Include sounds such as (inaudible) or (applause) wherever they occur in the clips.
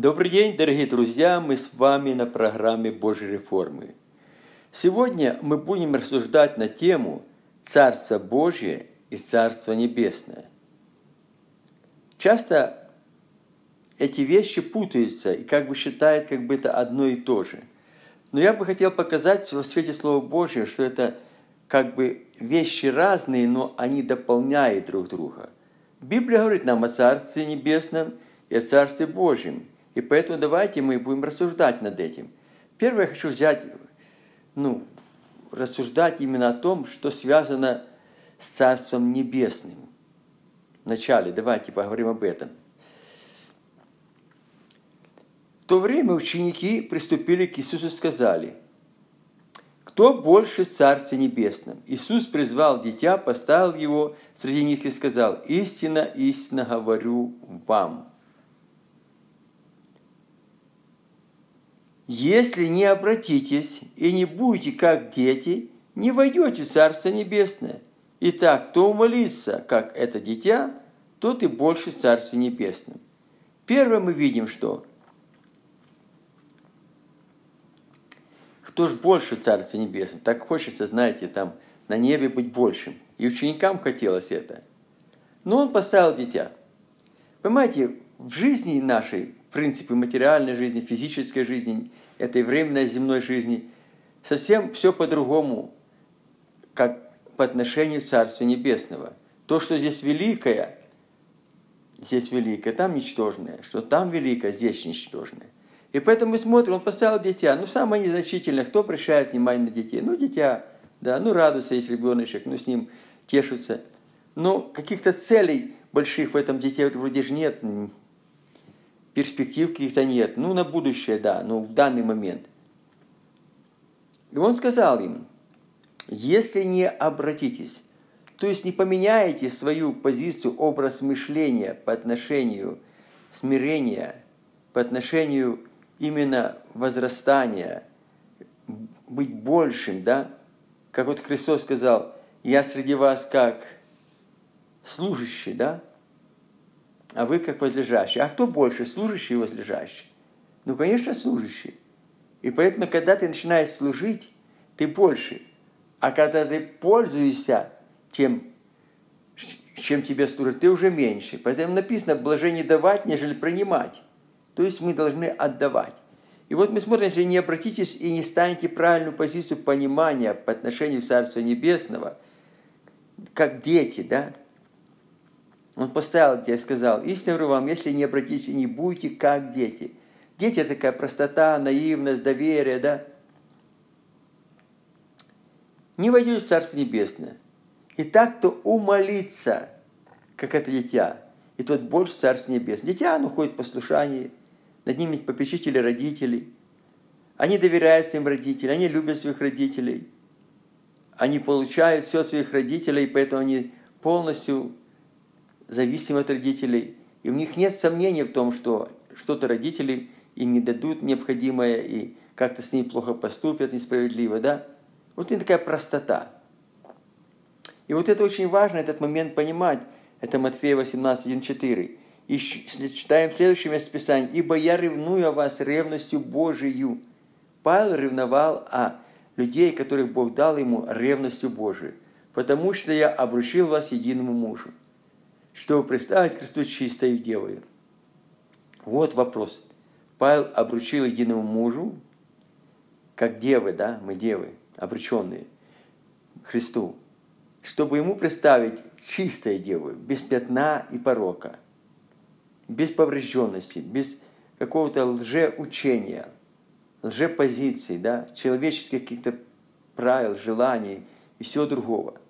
Добрый день, дорогие друзья! Мы с вами на программе Божьей реформы. Сегодня мы будем рассуждать на тему Царство Божье и Царство Небесное. Часто эти вещи путаются и как бы считают, как бы это одно и то же. Но я бы хотел показать во свете Слова Божьего, что это как бы вещи разные, но они дополняют друг друга. Библия говорит нам о Царстве Небесном и о Царстве Божьем – и поэтому давайте мы будем рассуждать над этим. Первое, я хочу взять, ну, рассуждать именно о том, что связано с Царством Небесным. Вначале давайте поговорим об этом. В то время ученики приступили к Иисусу и сказали, «Кто больше в Царстве Небесном?» Иисус призвал дитя, поставил его среди них и сказал, «Истина, истинно говорю вам, Если не обратитесь и не будете как дети, не войдете в Царство Небесное. Итак, кто умолится, как это дитя, тот и больше в Царстве Небесном. Первое мы видим, что кто ж больше в Царстве Небесном? Так хочется, знаете, там на небе быть большим. И ученикам хотелось это. Но он поставил дитя. Понимаете, в жизни нашей в принципе, материальной жизни, физической жизни, этой временной земной жизни, совсем все по-другому, как по отношению к Царству Небесного. То, что здесь великое, здесь великое, там ничтожное, что там великое, здесь ничтожное. И поэтому мы смотрим, он поставил дитя, ну, самое незначительное, кто обращает внимание на детей? Ну, дитя, да, ну, радуется, если ребеночек, ну, с ним тешится. Но каких-то целей больших в этом дите вроде же нет, перспектив каких-то нет. Ну, на будущее, да, но в данный момент. И он сказал им, если не обратитесь, то есть не поменяете свою позицию, образ мышления по отношению смирения, по отношению именно возрастания, быть большим, да? Как вот Христос сказал, я среди вас как служащий, да? А вы как подлежащий. А кто больше, служащий или возлежащий? Ну, конечно, служащий. И поэтому, когда ты начинаешь служить, ты больше. А когда ты пользуешься тем, чем тебе служат, ты уже меньше. Поэтому написано, блажение давать, нежели принимать. То есть мы должны отдавать. И вот мы смотрим, если не обратитесь и не станете правильную позицию понимания по отношению к Царству Небесного, как дети, да, он поставил тебя и сказал, истинно говорю вам, если не обратитесь и не будете как дети. Дети – такая простота, наивность, доверие, да? Не войдете в Царство Небесное. И так, кто умолится, как это дитя, и тот больше Царство Небесное. Дитя, оно ходит в послушании, над ними попечители родителей. Они доверяют своим родителям, они любят своих родителей. Они получают все от своих родителей, поэтому они полностью зависимы от родителей, и у них нет сомнений в том, что что-то родители им не дадут необходимое и как-то с ними плохо поступят, несправедливо, да? Вот это такая простота. И вот это очень важно, этот момент понимать. Это Матфея 18, 1, И читаем следующее место Писания. «Ибо я ревную о вас ревностью Божию». Павел ревновал о людей, которых Бог дал ему ревностью Божией. «Потому что я обручил вас единому мужу» чтобы представить Христос чистой девой. Вот вопрос. Павел обручил единому мужу, как девы, да, мы девы, обрученные, Христу, чтобы ему представить чистой деву, без пятна и порока, без поврежденности, без какого-то лжеучения, лжепозиций, да, человеческих каких-то правил, желаний и всего другого –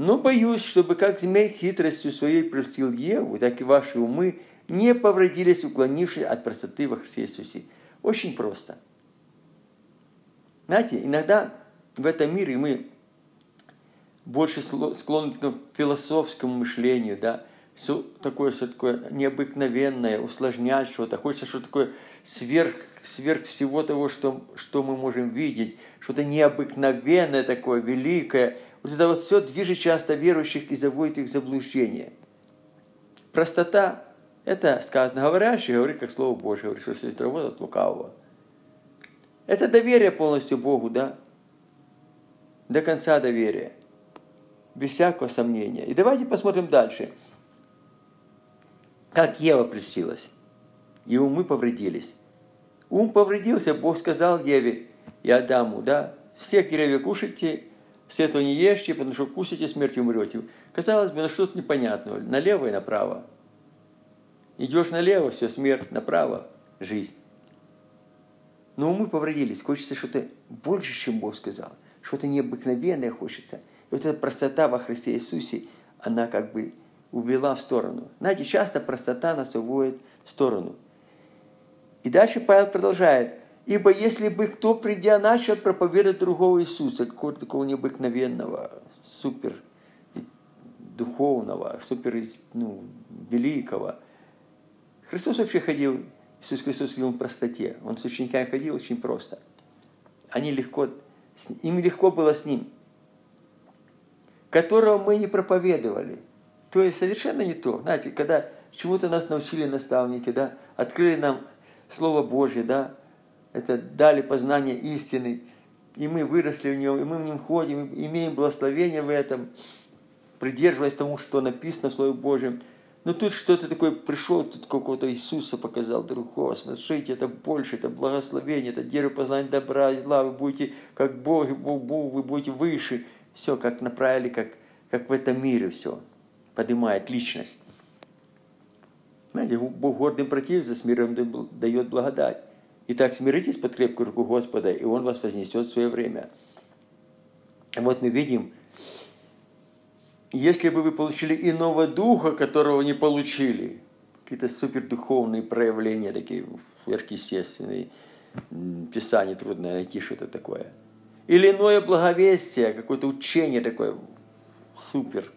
но боюсь, чтобы как змей хитростью своей простил Еву, так и ваши умы не повредились, уклонившись от простоты во Христе Иисусе. Очень просто. Знаете, иногда в этом мире мы больше склонны к философскому мышлению, да, все такое, все такое необыкновенное, усложнять что-то. Хочется что-то такое сверх, сверх всего того, что, что мы можем видеть, что-то необыкновенное такое, великое – вот это вот все движет часто верующих и заводит их в заблуждение. Простота – Это сказано говорящий, говорит как Слово Божье, говорит, что все это работа от лукавого. Это доверие полностью Богу, да? До конца доверия. Без всякого сомнения. И давайте посмотрим дальше. Как Ева прельстилась. И умы повредились. Ум повредился, Бог сказал Еве и Адаму, да, все деревья кушайте, с этого не ешьте, потому что кусите, смертью умрете. Казалось бы, ну что-то непонятного, налево и направо. Идешь налево, все, смерть, направо, жизнь. Но умы повредились, хочется что-то больше, чем Бог сказал. Что-то необыкновенное хочется. И вот эта простота во Христе Иисусе, она как бы увела в сторону. Знаете, часто простота нас уводит в сторону. И дальше Павел продолжает. Ибо если бы кто, придя, начал проповедовать другого Иисуса, какого-то такого необыкновенного, супер духовного, супер ну, великого. Христос вообще ходил, Иисус Христос ходил в простоте. Он с учениками ходил очень просто. Они легко, им легко было с Ним. Которого мы не проповедовали. То есть совершенно не то. Знаете, когда чему-то нас научили наставники, да, открыли нам Слово Божье, да, это дали познание истины, и мы выросли в нем, и мы в нем ходим, имеем благословение в этом, придерживаясь тому, что написано в Слове Божьем. Но тут что-то такое пришел, тут какого-то Иисуса показал другого. Смотрите, это больше, это благословение, это дерево познания добра и зла. Вы будете как Бог, Бог, Бог, вы будете выше. Все, как направили, как, как в этом мире все. Поднимает личность. Знаете, Бог гордым противится, с миром дает благодать. Итак, смиритесь под крепкую руку Господа, и Он вас вознесет в свое время. Вот мы видим, если бы вы получили иного духа, которого не получили, какие-то супердуховные проявления, такие сверхъестественные, Писание трудно найти что-то такое. Или иное благовестие, какое-то учение такое супер,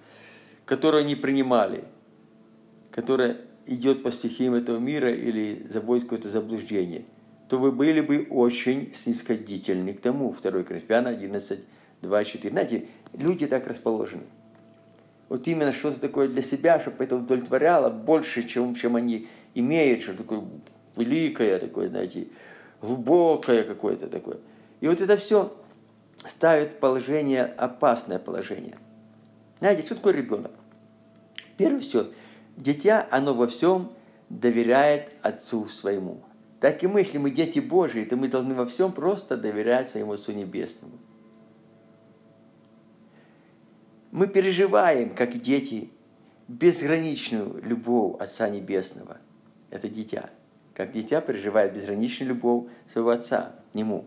которое не принимали, которое идет по стихиям этого мира или заводит какое-то заблуждение – то вы были бы очень снисходительны к тому. 2 Коринфяна 11, 2, 4. Знаете, люди так расположены. Вот именно что-то такое для себя, чтобы это удовлетворяло больше, чем, чем они имеют, что такое великое, такое, знаете, глубокое какое-то такое. И вот это все ставит положение, опасное положение. Знаете, что такое ребенок? Первое все, дитя, оно во всем доверяет отцу своему. Так и мы, если мы дети Божьи, то мы должны во всем просто доверять своему Отцу Небесному. Мы переживаем, как дети, безграничную любовь Отца Небесного. Это дитя. Как дитя переживает безграничную любовь своего Отца к Нему.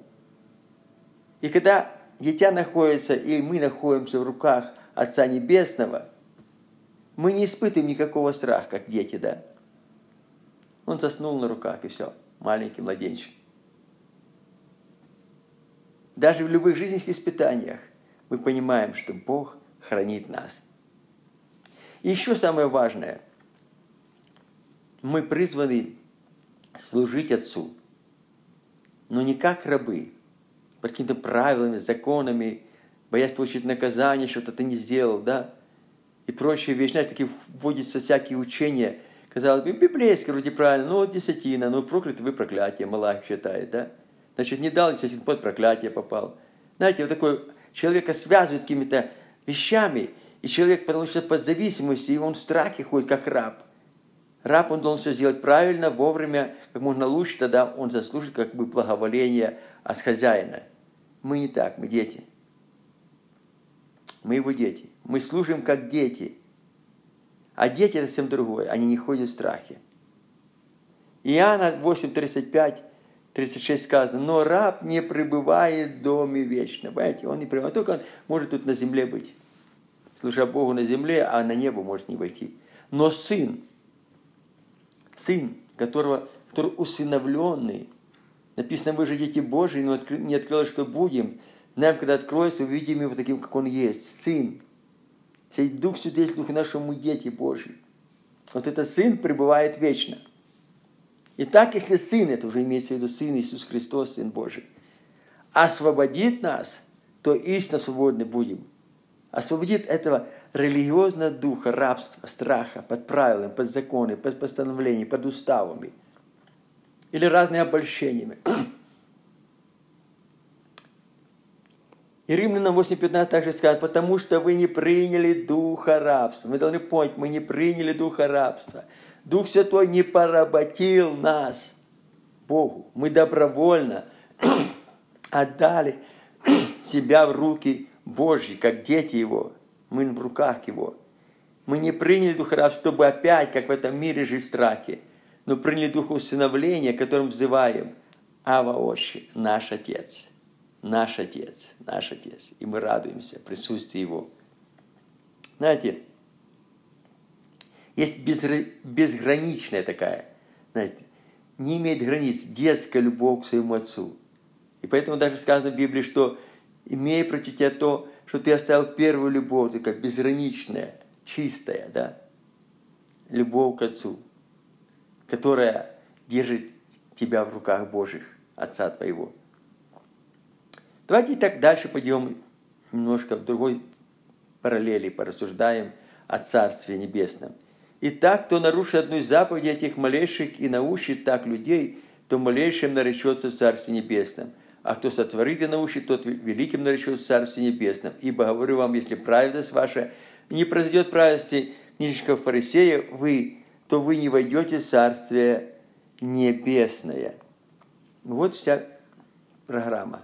И когда дитя находится, и мы находимся в руках Отца Небесного, мы не испытываем никакого страха, как дети, да? Он заснул на руках, и все – маленький младенчик. Даже в любых жизненных испытаниях мы понимаем, что Бог хранит нас. И еще самое важное. Мы призваны служить Отцу, но не как рабы, под какими-то правилами, законами, боясь получить наказание, что-то ты не сделал, да, и прочие вещи. Знаете, такие вводятся всякие учения – Казалось бы, библейский вроде правильно, ну вот десятина, ну проклятый вы проклятие, Малах считает, да? Значит, не дал десятин, под проклятие попал. Знаете, вот такой человека связывает какими-то вещами, и человек, потому под зависимостью, и он в страхе ходит, как раб. Раб, он должен все сделать правильно, вовремя, как можно лучше, тогда он заслужит как бы благоволение от хозяина. Мы не так, мы дети. Мы его дети. Мы служим как дети – а дети это совсем другое, они не ходят в страхе. Иоанна 8, 35, 36 сказано, но раб не пребывает в доме вечно. Понимаете, он не пребывает, только он может тут на земле быть. Служа Богу на земле, а на небо может не войти. Но сын, сын, которого, который усыновленный, написано, вы же дети Божьи, но не открылось, что будем. Знаем, когда откроется, увидим его таким, как он есть. Сын, Сей Дух Святой, Дух нашему мы дети Божьи. Вот этот Сын пребывает вечно. Итак, если Сын, это уже имеется в виду Сын Иисус Христос, Сын Божий, освободит нас, то истинно свободны будем освободит этого религиозного духа, рабства, страха, под правилами, под законами, под постановлениями, под уставами или разными обольщениями. И Римлянам 8.15 также сказано, потому что вы не приняли духа рабства. Мы должны понять, мы не приняли духа рабства. Дух Святой не поработил нас Богу. Мы добровольно (clears throat) отдали (clears throat) себя в руки Божьи, как дети Его. Мы в руках Его. Мы не приняли Духа рабства, чтобы опять, как в этом мире, жить в страхе, но приняли Духа усыновления, которым взываем Ава Оши, наш Отец, наш Отец, наш Отец. И мы радуемся присутствии Его. Знаете, есть безграничная такая, знаете, не имеет границ детская любовь к своему Отцу. И поэтому даже сказано в Библии, что имея против тебя то, что ты оставил первую любовь, такая безграничная, чистая, да, любовь к Отцу, которая держит тебя в руках Божьих, Отца твоего. Давайте так дальше пойдем немножко в другой параллели, порассуждаем о Царстве Небесном. Итак, кто нарушит одну из заповедей этих малейших и научит так людей, то малейшим наречется в Царстве Небесном – а кто сотворит и научит, тот великим наречет в Царстве Небесном. Ибо говорю вам, если праведность ваша не произойдет праведности книжечка фарисея, вы, то вы не войдете в Царствие Небесное. Вот вся программа.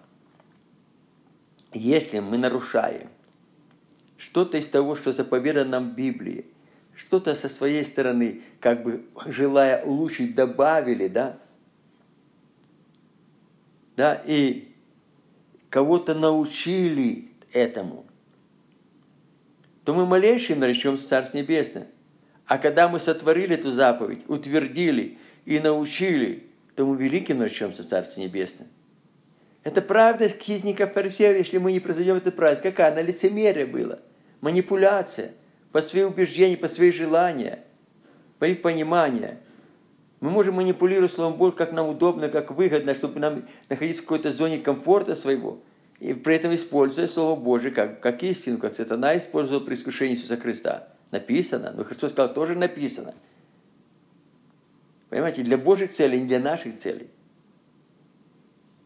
Если мы нарушаем что-то из того, что заповедано нам в Библии, что-то со своей стороны, как бы желая улучшить, добавили, да, да, и кого-то научили этому, то мы малейшим наречем Царство Небесное. А когда мы сотворили эту заповедь, утвердили и научили, то мы великим наречемся Царство Небесное. Это правда кизников фарисеев, если мы не произойдем этот праздник. Какая? Она лицемерие была. Манипуляция. По своим убеждениям, по своим желаниям, по их пониманию – мы можем манипулировать Словом Божьим, как нам удобно, как выгодно, чтобы нам находиться в какой-то зоне комфорта своего. И при этом используя Слово Божие как, как истину, как сатана использовал при искушении Иисуса Христа. Написано, но Христос сказал, тоже написано. Понимаете, для Божьих целей, не для наших целей.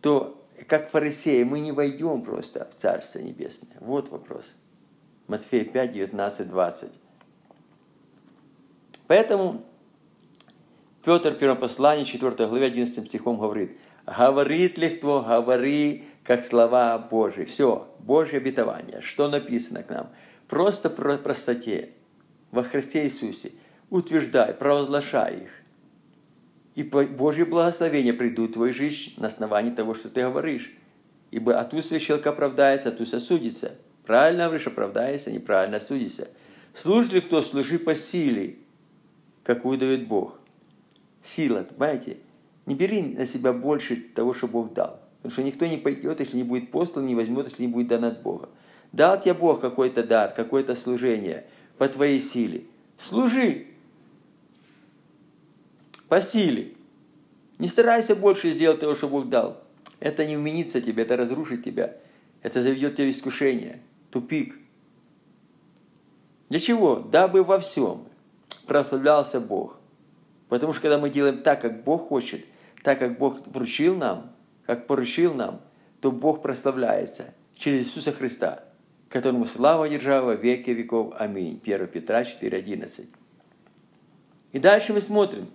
То, как фарисеи, мы не войдем просто в Царство Небесное. Вот вопрос. Матфея 5, 19, 20. Поэтому Петр первом послании, 4 главе, 11 стихом говорит, «Говорит ли кто, говори, как слова Божьи». Все, Божье обетование, что написано к нам. Просто про простоте во Христе Иисусе. Утверждай, провозглашай их. И Божье благословение придут в твою жизнь на основании того, что ты говоришь. Ибо от уст священка оправдается, от уст осудится. Правильно говоришь, оправдается, неправильно осудится. Служит ли кто, служи по силе, какую дает Бог сила, понимаете? Не бери на себя больше того, что Бог дал. Потому что никто не пойдет, если не будет послан, не возьмет, если не будет дан от Бога. Дал тебе Бог какой-то дар, какое-то служение по твоей силе. Служи по силе. Не старайся больше сделать того, что Бог дал. Это не уменится тебе, это разрушит тебя. Это заведет тебя в искушение, тупик. Для чего? Дабы во всем прославлялся Бог – Потому что когда мы делаем так, как Бог хочет, так, как Бог вручил нам, как поручил нам, то Бог прославляется через Иисуса Христа, которому слава держава веки веков. Аминь. 1 Петра 4.11. И дальше мы смотрим.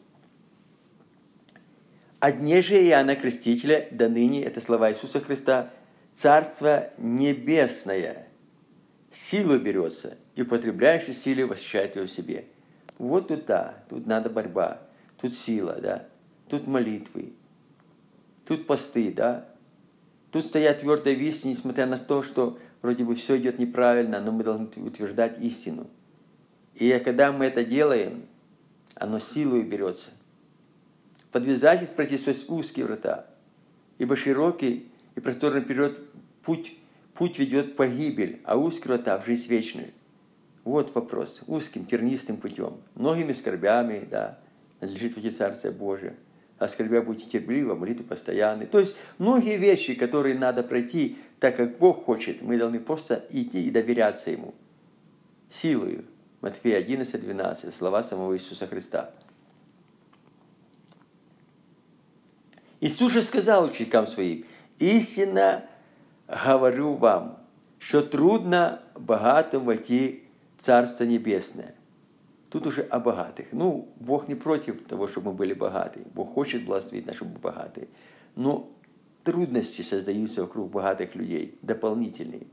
«О дне же Иоанна Крестителя до ныне, это слова Иисуса Христа, Царство Небесное, силу берется, и употребляющий силу восхищает в себе». Вот тут да, тут надо борьба, тут сила, да, тут молитвы, тут посты, да. Тут стоят твердые виси, несмотря на то, что вроде бы все идет неправильно, но мы должны утверждать истину. И когда мы это делаем, оно силой берется. Подвязайтесь пройти сквозь узкие врата, ибо широкий и просторный вперед путь, путь ведет погибель, а узкие врата в жизнь вечную. Вот вопрос. Узким, тернистым путем, многими скорбями, да, надлежит войти Царствие Божие. а скорбя будьте терпеливы, молитвы постоянные. То есть многие вещи, которые надо пройти, так как Бог хочет, мы должны просто идти и доверяться Ему. Силою. Матфея 11, 12. Слова самого Иисуса Христа. Иисус же сказал ученикам своим, «Истинно говорю вам, что трудно богатым войти в Царство Небесное». Тут уже о богатых. Ну, Бог не против того, чтобы мы были богаты. Бог хочет благословить нас, чтобы мы богаты. Но трудности создаются вокруг богатых людей, дополнительные.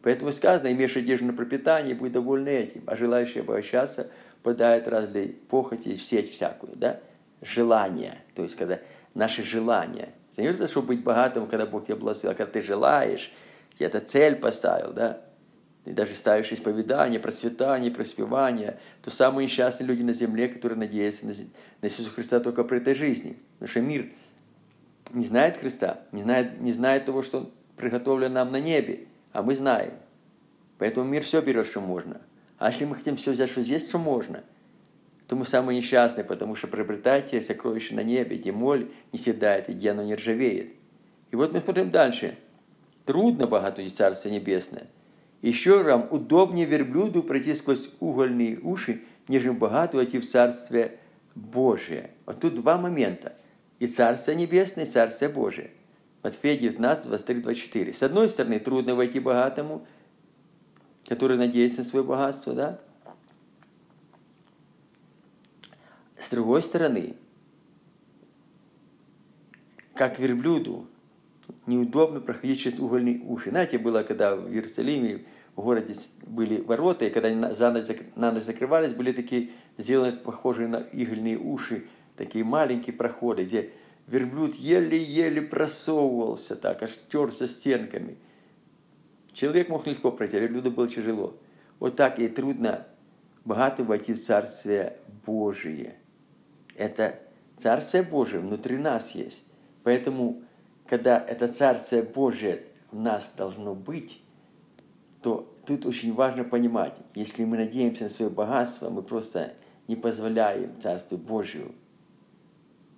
Поэтому сказано, имеешь одежду на пропитание, будь довольны этим. А желающие обогащаться, подают разные похоти сеть всякую. Да? Желание. То есть, когда наши желания. Не нужно, чтобы быть богатым, когда Бог тебя благословил, а когда ты желаешь, тебе это цель поставил, да? и даже ставишь исповедание, процветание, проспевание, то самые несчастные люди на земле, которые надеются на, на Иисуса Христа только при этой жизни. Потому что мир не знает Христа, не знает, не знает того, что приготовлено нам на небе, а мы знаем. Поэтому мир все берет, что можно. А если мы хотим все взять, что здесь, что можно, то мы самые несчастные, потому что приобретайте сокровища на небе, где моль не седает и где оно не ржавеет. И вот мы смотрим дальше. Трудно богатую Царство Небесное – еще вам удобнее верблюду пройти сквозь угольные уши, нежели богату войти в Царствие Божие. Вот тут два момента. И Царство Небесное, и Царствие Божие. Матфея 19, 23, 24. С одной стороны, трудно войти богатому, который надеется на свое богатство, да? С другой стороны, как верблюду, неудобно проходить через угольные уши. Знаете, было, когда в Иерусалиме, в городе были ворота, и когда они за ночь, на ночь закрывались, были такие сделаны похожие на игольные уши, такие маленькие проходы, где верблюд еле-еле просовывался так, аж терся стенками. Человек мог легко пройти, а верблюду было тяжело. Вот так и трудно богато войти в Царствие Божие. Это Царствие Божие внутри нас есть. Поэтому когда это Царствие Божие в нас должно быть, то тут очень важно понимать, если мы надеемся на свое богатство, мы просто не позволяем Царству Божию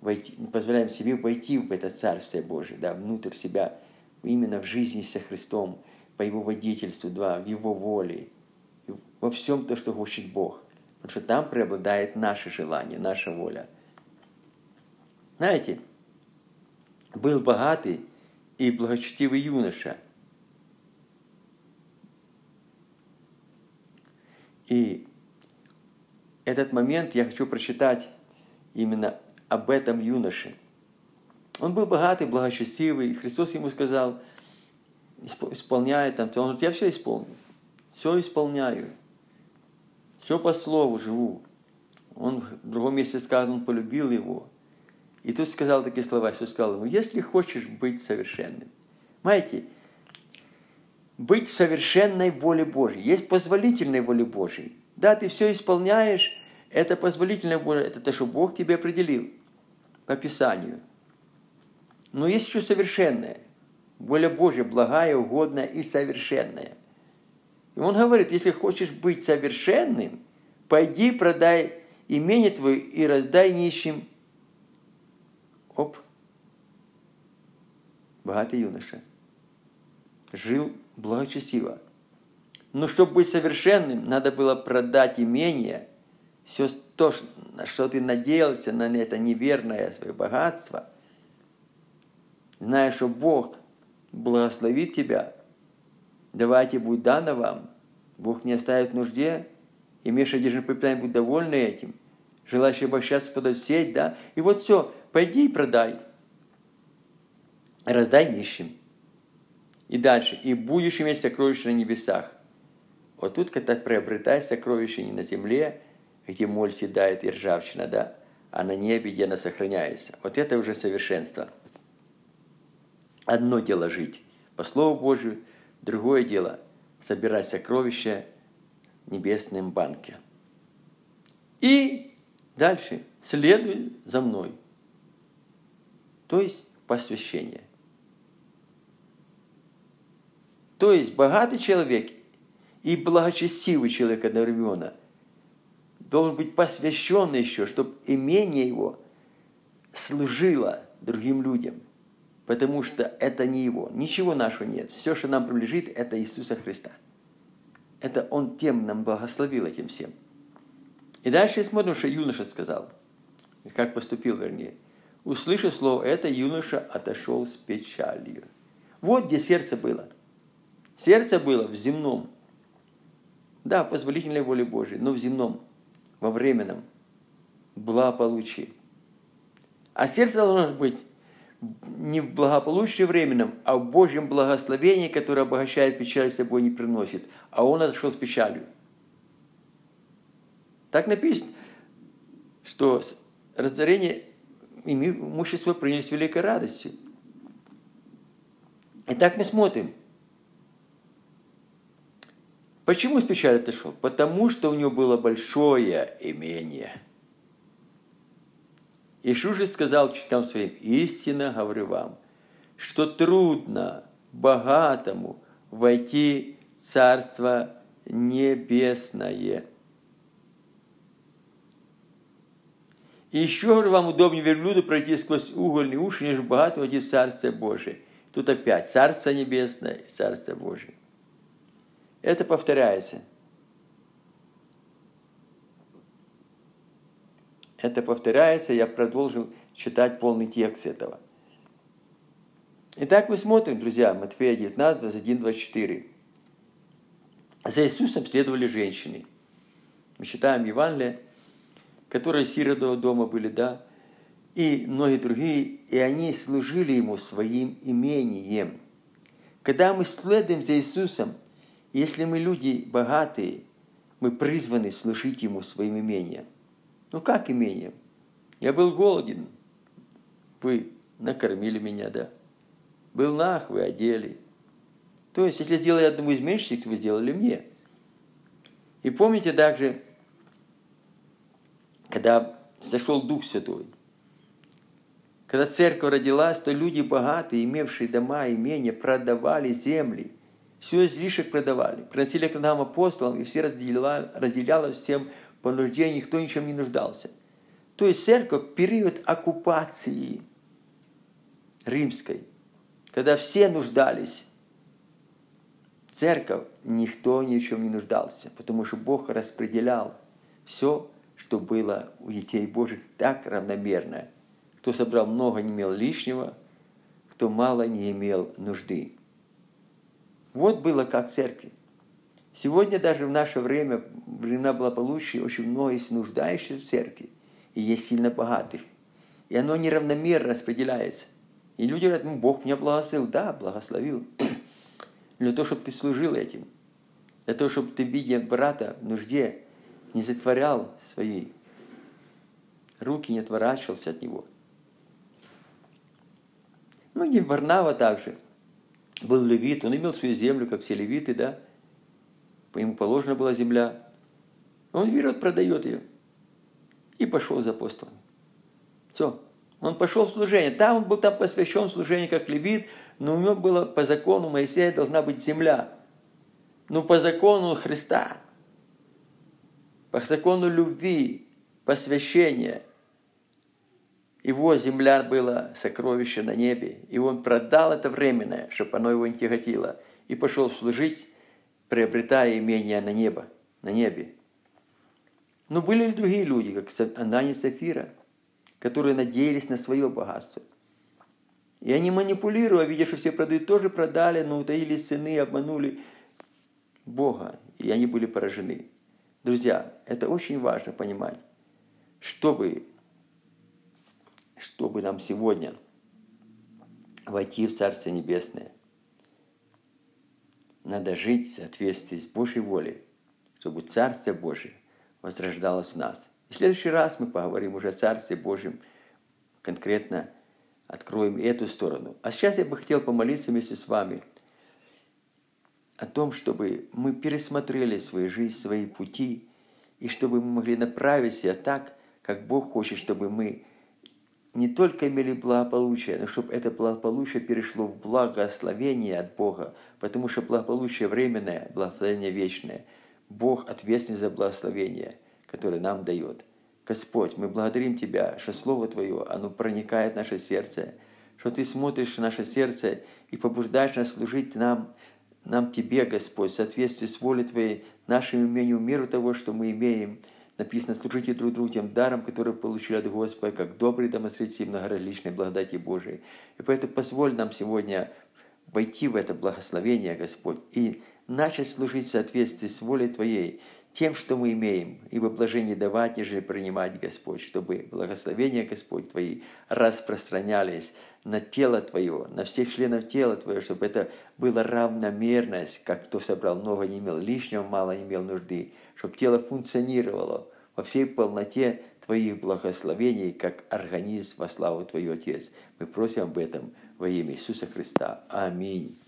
войти, не позволяем себе войти в это Царствие Божие, да, внутрь себя, именно в жизни со Христом, по Его водительству, да, в Его воле, во всем то, что хочет Бог. Потому что там преобладает наше желание, наша воля. Знаете, был богатый и благочестивый юноша. И этот момент я хочу прочитать именно об этом юноше. Он был богатый, благочестивый, и Христос ему сказал, исполняй там, он говорит, я все исполню, все исполняю, все по слову живу. Он в другом месте сказано, он полюбил его – и тут сказал такие слова, Иисус сказал ему, если хочешь быть совершенным. Знаете, быть в совершенной воле Божьей. Есть позволительной воля Божьей. Да, ты все исполняешь, это позволительная воля, это то, что Бог тебе определил по Писанию. Но есть еще совершенная. Воля Божья благая, угодная и совершенная. И он говорит, если хочешь быть совершенным, пойди продай имение твое и раздай нищим Оп. Богатый юноша. Жил благочестиво. Но чтобы быть совершенным, надо было продать имение, все то, на что ты надеялся, на это неверное свое богатство, зная, что Бог благословит тебя, давайте будет дано вам, Бог не оставит в нужде, имеешь одежду пропитание, будь довольны этим, желающий обольщаться подать сеть, да, и вот все, пойди и продай. Раздай нищим. И дальше. И будешь иметь сокровища на небесах. Вот тут, когда приобретай сокровища не на земле, где моль седает и ржавчина, да, а на небе, где она сохраняется. Вот это уже совершенство. Одно дело жить по Слову Божию, другое дело собирать сокровища в небесном банке. И дальше следуй за мной – то есть посвящение. То есть богатый человек и благочестивый человек одновременно должен быть посвящен еще, чтобы имение его служило другим людям, потому что это не его. Ничего нашего нет. Все, что нам принадлежит, это Иисуса Христа. Это Он тем нам благословил этим всем. И дальше смотрим, что юноша сказал, как поступил, вернее. Услышав слово это, юноша отошел с печалью. Вот где сердце было. Сердце было в земном. Да, позволительной воле Божией, но в земном, во временном благополучии. А сердце должно быть не в благополучии временном, а в Божьем благословении, которое обогащает печаль собой не приносит. А он отошел с печалью. Так написано, что разорение имущество приняли с великой радостью. Итак, мы смотрим. Почему с печали отошел? Потому что у него было большое имение – Иисус же сказал ученикам своим, истинно говорю вам, что трудно богатому войти в Царство Небесное. И еще говорю, вам удобнее верблюду пройти сквозь угольные уши, нежели богато войти в Царство Божие. Тут опять Царство Небесное и Царство Божие. Это повторяется – это повторяется, я продолжил читать полный текст этого. Итак, мы смотрим, друзья, Матфея 19, 21, 24. За Иисусом следовали женщины. Мы читаем Евангелие, которые сиротного дома были, да, и многие другие, и они служили Ему своим имением. Когда мы следуем за Иисусом, если мы люди богатые, мы призваны служить Ему своим имением. Ну как имением? Я был голоден, вы накормили меня, да? Был нах, вы одели. То есть, если сделали одному из меньших, вы сделали мне. И помните также, когда сошел Дух Святой, когда церковь родилась, то люди богатые, имевшие дома, имения, продавали земли. Все излишек продавали. Приносили к нам апостолам, и все разделялось всем по нужде никто ничем не нуждался. То есть церковь в период оккупации римской, когда все нуждались, церковь никто ни в чем не нуждался, потому что Бог распределял все, что было у детей Божьих так равномерно. Кто собрал много, не имел лишнего, кто мало, не имел нужды. Вот было как церкви. Сегодня даже в наше время, времена благополучия, очень много есть нуждающихся в церкви, и есть сильно богатых. И оно неравномерно распределяется. И люди говорят, ну, Бог меня благословил. Да, благословил. (clears throat) Для того, чтобы ты служил этим. Для того, чтобы ты, видя брата в нужде, не затворял свои руки, не отворачивался от него. Ну, и Варнава также был левит, он имел свою землю, как все левиты, да, ему положена была земля. Он берет, продает ее. И пошел за апостолом. Все. Он пошел в служение. Да, он был там посвящен служению как левит, но у него было по закону Моисея должна быть земля. Ну, по закону Христа, по закону любви, посвящения, его земля была сокровище на небе, и он продал это временное, чтобы оно его не тяготило, и пошел служить приобретая имение на небо, на небе. Но были ли другие люди, как Анани Сафира, которые надеялись на свое богатство? И они манипулируя, видя, что все продают, тоже продали, но утаили сыны, обманули Бога, и они были поражены. Друзья, это очень важно понимать, чтобы, чтобы нам сегодня войти в Царство Небесное – надо жить в соответствии с Божьей волей, чтобы Царство Божие возрождалось в нас. И в следующий раз мы поговорим уже о Царстве Божьем, конкретно откроем эту сторону. А сейчас я бы хотел помолиться вместе с вами о том, чтобы мы пересмотрели свою жизнь, свои пути, и чтобы мы могли направить себя так, как Бог хочет, чтобы мы не только имели благополучие, но чтобы это благополучие перешло в благословение от Бога, потому что благополучие временное, благословение вечное. Бог ответственен за благословение, которое нам дает. Господь, мы благодарим Тебя, что Слово Твое, оно проникает в наше сердце, что Ты смотришь в наше сердце и побуждаешь нас служить нам, нам Тебе, Господь, в соответствии с волей Твоей, нашему умению, меру того, что мы имеем. Написано, служите друг другу тем даром, который получили от Господа, как добрый домостроитель многоразличной благодати Божией. И поэтому позволь нам сегодня войти в это благословение, Господь, и начать служить в соответствии с волей Твоей, тем, что мы имеем, ибо блажение давать, нежели принимать, Господь, чтобы благословения, Господь, Твои распространялись на тело Твое, на всех членов тела Твоего, чтобы это была равномерность, как кто собрал много, не имел лишнего, мало имел нужды, чтобы тело функционировало во всей полноте Твоих благословений, как организм во славу Твою, Отец. Мы просим об этом во имя Иисуса Христа. Аминь.